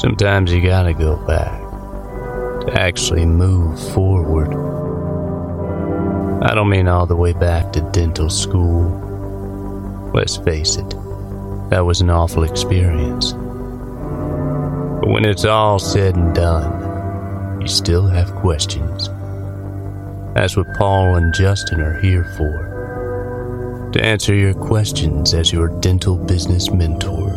Sometimes you gotta go back to actually move forward. I don't mean all the way back to dental school. Let's face it, that was an awful experience. But when it's all said and done, you still have questions. That's what Paul and Justin are here for. To answer your questions as your dental business mentors.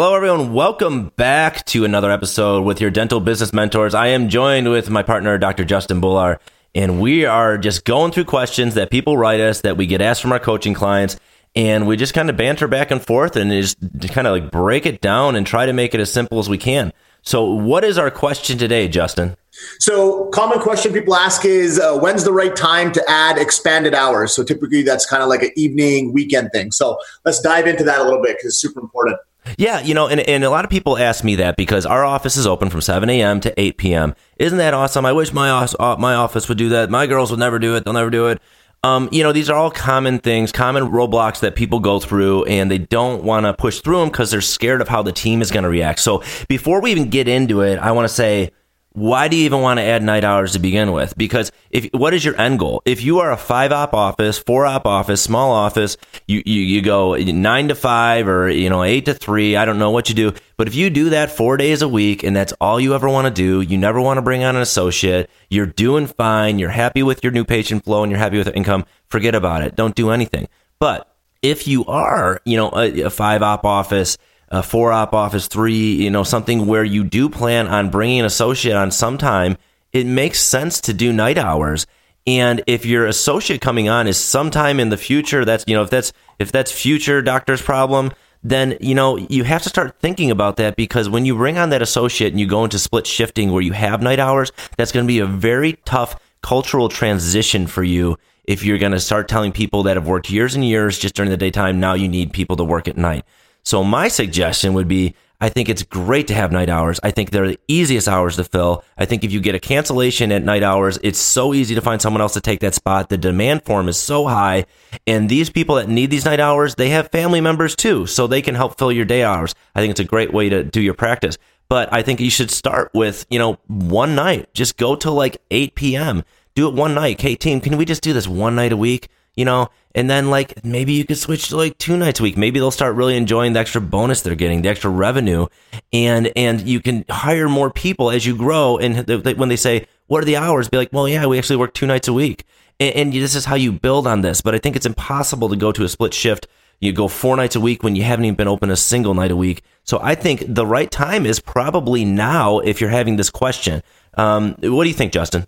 Hello, everyone. Welcome back to another episode with your dental business mentors. I am joined with my partner, Dr. Justin Bullard, and we are just going through questions that people write us that we get asked from our coaching clients. And we just kind of banter back and forth and just kind of like break it down and try to make it as simple as we can. So, what is our question today, Justin? So, common question people ask is uh, when's the right time to add expanded hours? So, typically that's kind of like an evening, weekend thing. So, let's dive into that a little bit because it's super important. Yeah, you know, and, and a lot of people ask me that because our office is open from 7 a.m. to 8 p.m. Isn't that awesome? I wish my, uh, my office would do that. My girls would never do it. They'll never do it. Um, you know, these are all common things, common roadblocks that people go through, and they don't want to push through them because they're scared of how the team is going to react. So before we even get into it, I want to say why do you even want to add night hours to begin with? Because if what is your end goal? If you are a five op office, four op office, small office, you, you you go nine to five or you know eight to three. I don't know what you do, but if you do that four days a week and that's all you ever want to do, you never want to bring on an associate. You're doing fine. You're happy with your new patient flow and you're happy with income. Forget about it. Don't do anything. But if you are, you know, a, a five op office a four op office three, you know, something where you do plan on bringing an associate on sometime, it makes sense to do night hours. And if your associate coming on is sometime in the future, that's, you know, if that's, if that's future doctor's problem, then, you know, you have to start thinking about that because when you bring on that associate and you go into split shifting where you have night hours, that's going to be a very tough cultural transition for you if you're going to start telling people that have worked years and years just during the daytime, now you need people to work at night. So my suggestion would be I think it's great to have night hours. I think they're the easiest hours to fill. I think if you get a cancellation at night hours, it's so easy to find someone else to take that spot. The demand for them is so high. And these people that need these night hours, they have family members too, so they can help fill your day hours. I think it's a great way to do your practice. But I think you should start with, you know, one night. Just go till like 8 p.m. Do it one night. Hey, team, can we just do this one night a week? You know, and then like maybe you could switch to like two nights a week. Maybe they'll start really enjoying the extra bonus they're getting, the extra revenue, and and you can hire more people as you grow. And when they say what are the hours, be like, well, yeah, we actually work two nights a week, and, and this is how you build on this. But I think it's impossible to go to a split shift. You go four nights a week when you haven't even been open a single night a week. So I think the right time is probably now if you're having this question. Um, what do you think, Justin?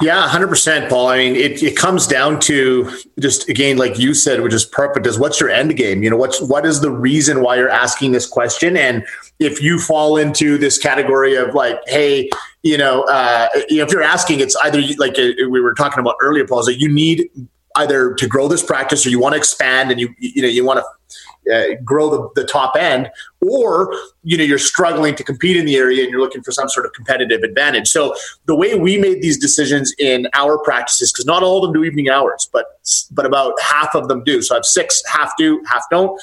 Yeah, 100%, Paul. I mean, it, it comes down to just, again, like you said, which is perfect, is what's your end game? You know, what's, what is the reason why you're asking this question? And if you fall into this category of like, hey, you know, uh, if you're asking, it's either like uh, we were talking about earlier, Paul, is that you need either to grow this practice or you want to expand and you, you know, you want to uh, grow the, the top end or you know you're struggling to compete in the area and you're looking for some sort of competitive advantage. So the way we made these decisions in our practices because not all of them do evening hours but but about half of them do. So i have six half do half don't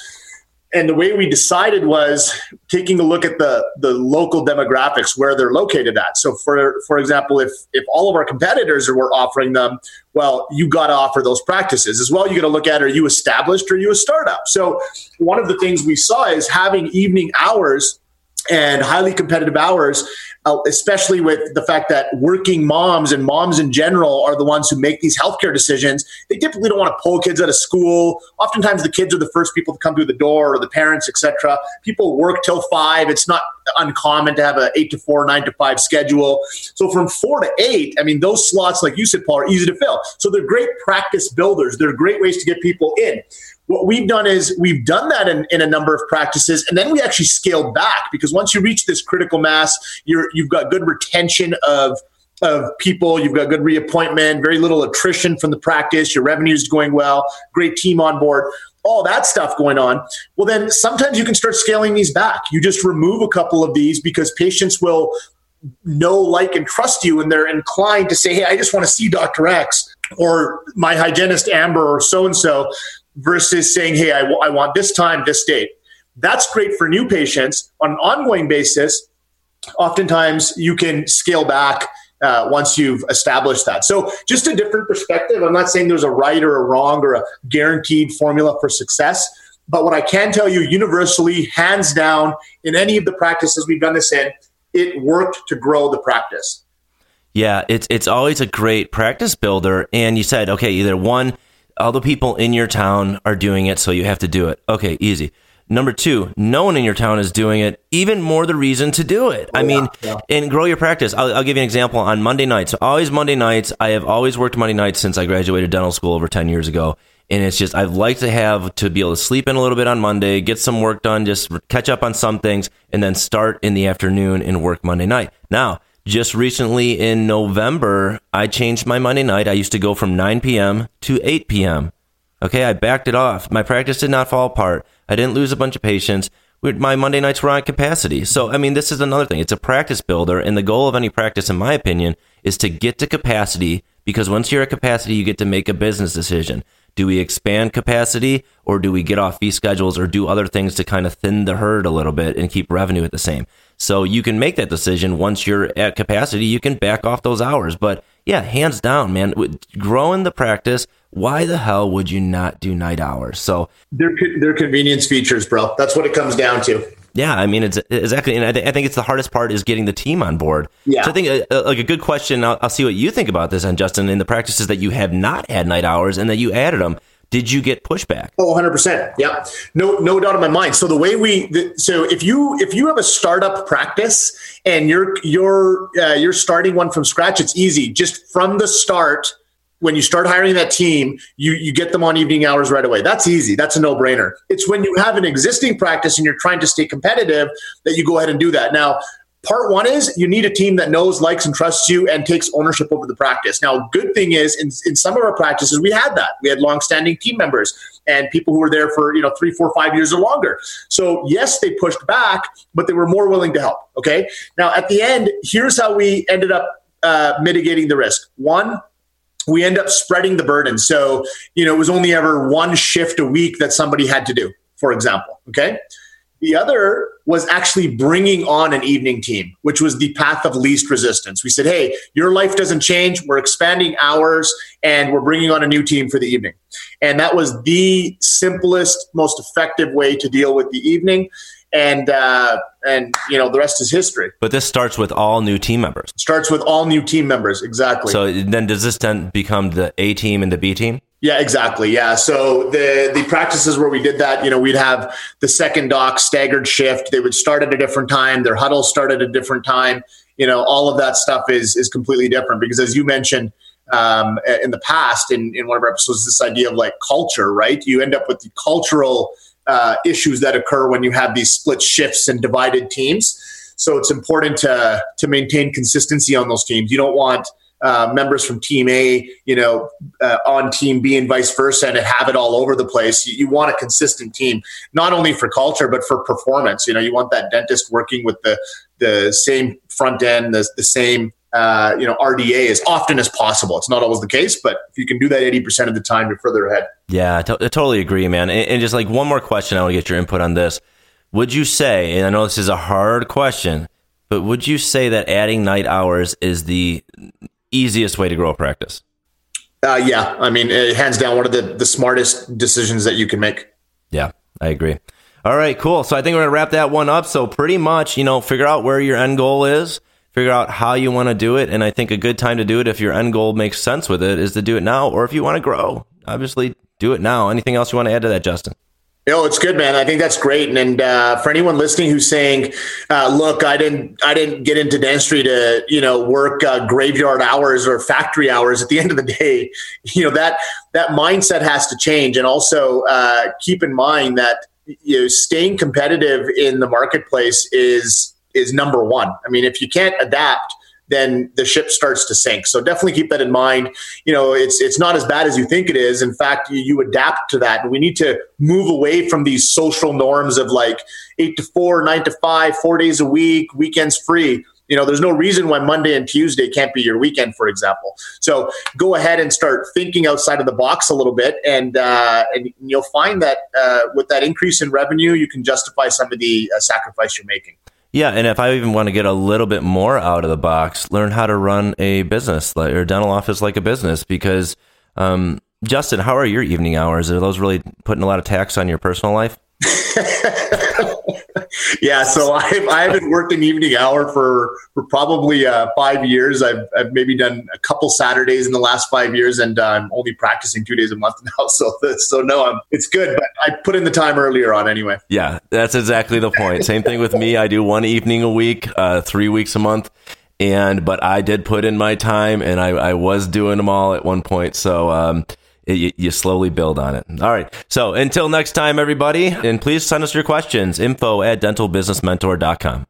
and the way we decided was taking a look at the the local demographics where they're located at. So for for example if if all of our competitors were offering them well you got to offer those practices as well. You got to look at are you established or are you a startup? So one of the things we saw is having evening hours and highly competitive hours uh, especially with the fact that working moms and moms in general are the ones who make these healthcare decisions. They typically don't want to pull kids out of school. Oftentimes, the kids are the first people to come through the door, or the parents, etc. People work till five. It's not uncommon to have an eight to four, nine to five schedule. So from four to eight, I mean, those slots, like you said, Paul, are easy to fill. So they're great practice builders. They're great ways to get people in what we've done is we've done that in, in, a number of practices and then we actually scaled back because once you reach this critical mass you're you've got good retention of of people you've got good reappointment very little attrition from the practice your revenue is going well great team on board all that stuff going on. Well then sometimes you can start scaling these back. You just remove a couple of these because patients will know like and trust you and they're inclined to say hey i just want to see dr x or my hygienist amber or so and so versus saying, hey, I, w- I want this time, this date. That's great for new patients on an ongoing basis. Oftentimes, you can scale back uh, once you've established that. So, just a different perspective. I'm not saying there's a right or a wrong or a guaranteed formula for success. But what I can tell you universally, hands down, in any of the practices we've done this in, it worked to grow the practice. Yeah, it's it's always a great practice builder. And you said, okay, either one, all the people in your town are doing it, so you have to do it. Okay, easy. Number two, no one in your town is doing it. Even more the reason to do it. I oh, mean, yeah. and grow your practice. I'll, I'll, give you an example on Monday nights. always Monday nights. I have always worked Monday nights since I graduated dental school over 10 years ago. And it's just, I'd like to have to be able to sleep in a little bit on Monday, get some work done, just catch up on some things, and then start in the afternoon and work Monday night. Now, just recently in November, I changed my Monday night. I used to go from 9 p.m. to 8 p.m. Okay, I backed it off. My practice did not fall apart. I didn't lose a bunch of patients. My Monday nights were on capacity. So, I mean, this is another thing. It's a practice builder. And the goal of any practice, in my opinion, is to get to capacity because once you're at capacity, you get to make a business decision. Do we expand capacity or do we get off fee schedules or do other things to kind of thin the herd a little bit and keep revenue at the same? So you can make that decision once you're at capacity. You can back off those hours. But yeah, hands down, man, growing the practice. Why the hell would you not do night hours? So they're they're convenience features, bro. That's what it comes down to. Yeah, I mean, it's exactly, and I, th- I, think it's the hardest part is getting the team on board. Yeah. So I think uh, a, like a good question. I'll, I'll, see what you think about this, and Justin, in the practices that you have not had night hours and that you added them. Did you get pushback? Oh, 100%. Yeah. No no doubt in my mind. So the way we the, so if you if you have a startup practice and you're you're uh, you're starting one from scratch, it's easy. Just from the start, when you start hiring that team, you you get them on evening hours right away. That's easy. That's a no-brainer. It's when you have an existing practice and you're trying to stay competitive that you go ahead and do that. Now, part one is you need a team that knows, likes, and trusts you and takes ownership over the practice. Now, good thing is in, in some of our practices, we had that. We had long-standing team members and people who were there for, you know, three, four, five years or longer. So yes, they pushed back, but they were more willing to help. Okay. Now at the end, here's how we ended up uh, mitigating the risk. One, we end up spreading the burden. So, you know, it was only ever one shift a week that somebody had to do, for example. Okay. The other was actually bringing on an evening team, which was the path of least resistance. We said, hey, your life doesn't change. We're expanding hours and we're bringing on a new team for the evening. And that was the simplest, most effective way to deal with the evening and uh, and you know the rest is history. But this starts with all new team members. Starts with all new team members, exactly. So then, does this then become the A team and the B team? Yeah, exactly. Yeah. So the the practices where we did that, you know, we'd have the second doc staggered shift. They would start at a different time. Their huddle start at a different time. You know, all of that stuff is is completely different because, as you mentioned um, in the past, in in one of our episodes, this idea of like culture, right? You end up with the cultural uh, issues that occur when you have these split shifts and divided teams. So it's important to to maintain consistency on those teams. You don't want uh, members from Team A, you know, uh, on Team B and vice versa, and have it all over the place. You, you, want a consistent team, not only for culture but for performance. You know, you want that dentist working with the the same front end, the, the same uh, you know RDA as often as possible. It's not always the case, but if you can do that eighty percent of the time, you're further ahead. Yeah, I, totally agree, man. And, and, just like one more question, I want to get your input on this. Would you say, and I know this is a hard question, but would you say that adding night hours is the easiest way to grow a practice? Uh, yeah, I mean, uh, hands down, one of the the smartest decisions that you can make. Yeah, I agree. All right, cool. So I think we're gonna wrap that one up. So pretty much, you know, figure out where your end goal is figure out how you want to do it. And I think a good time to do it, if your end goal makes sense with it, is to do it now. Or if you want to grow, obviously do it now. Anything else you want to add to that, Justin? No, it's good, man. I think that's great. And, and uh, for anyone listening who's saying, uh, "Look, I didn't, I didn't get into dentistry to, you know, work uh, graveyard hours or factory hours." At the end of the day, you know that that mindset has to change. And also uh, keep in mind that you know, staying competitive in the marketplace is is number one. I mean, if you can't adapt, then the ship starts to sink. So definitely keep that in mind. You know, it's it's not as bad as you think it is. In fact, you, you adapt to that. And we need to move away from these social norms of like eight to four, nine to five, four days a week, weekends free. You know, there's no reason why Monday and Tuesday can't be your weekend, for example. So go ahead and start thinking outside of the box a little bit, and uh, and you'll find that uh, with that increase in revenue, you can justify some of the uh, sacrifice you're making. Yeah, and if I even want to get a little bit more out of the box, learn how to run a business like, or dental office like a business. Because, um, Justin, how are your evening hours? Are those really putting a lot of tax on your personal life? yeah, so I've, I haven't worked an evening hour for, for probably uh, five years. I've, I've maybe done a couple Saturdays in the last five years, and uh, I'm only practicing two days a month now. So, so no, I'm, it's good, but I put in the time earlier on anyway. Yeah, that's exactly the point. Same thing with me. I do one evening a week, uh, three weeks a month. And, but I did put in my time and I, I was doing them all at one point. So, um, you, you, slowly build on it. All right. So until next time, everybody, and please send us your questions. Info at dentalbusinessmentor.com.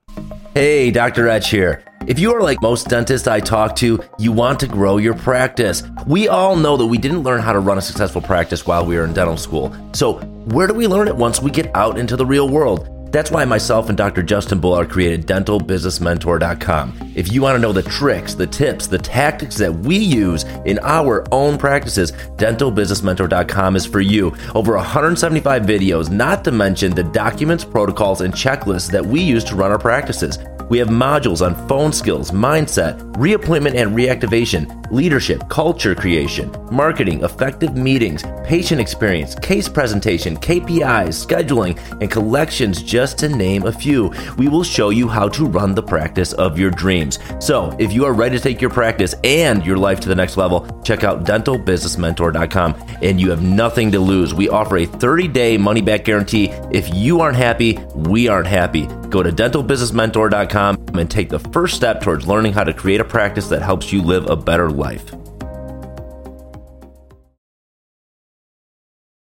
Hey, Dr. Edge here. If you are like most dentists I talk to, you want to grow your practice. We all know that we didn't learn how to run a successful practice while we were in dental school. So, where do we learn it once we get out into the real world? That's why myself and Dr. Justin Bullard created dentalbusinessmentor.com. If you want to know the tricks, the tips, the tactics that we use in our own practices, dentalbusinessmentor.com is for you. Over 175 videos, not to mention the documents, protocols, and checklists that we use to run our practices. We have modules on phone skills, mindset, reappointment and reactivation, leadership, culture creation, marketing, effective meetings, patient experience, case presentation, KPIs, scheduling, and collections, just to name a few. We will show you how to run the practice of your dreams. So, if you are ready to take your practice and your life to the next level, check out dentalbusinessmentor.com and you have nothing to lose. We offer a 30 day money back guarantee. If you aren't happy, we aren't happy. Go to dentalbusinessmentor.com and take the first step towards learning how to create a practice that helps you live a better life.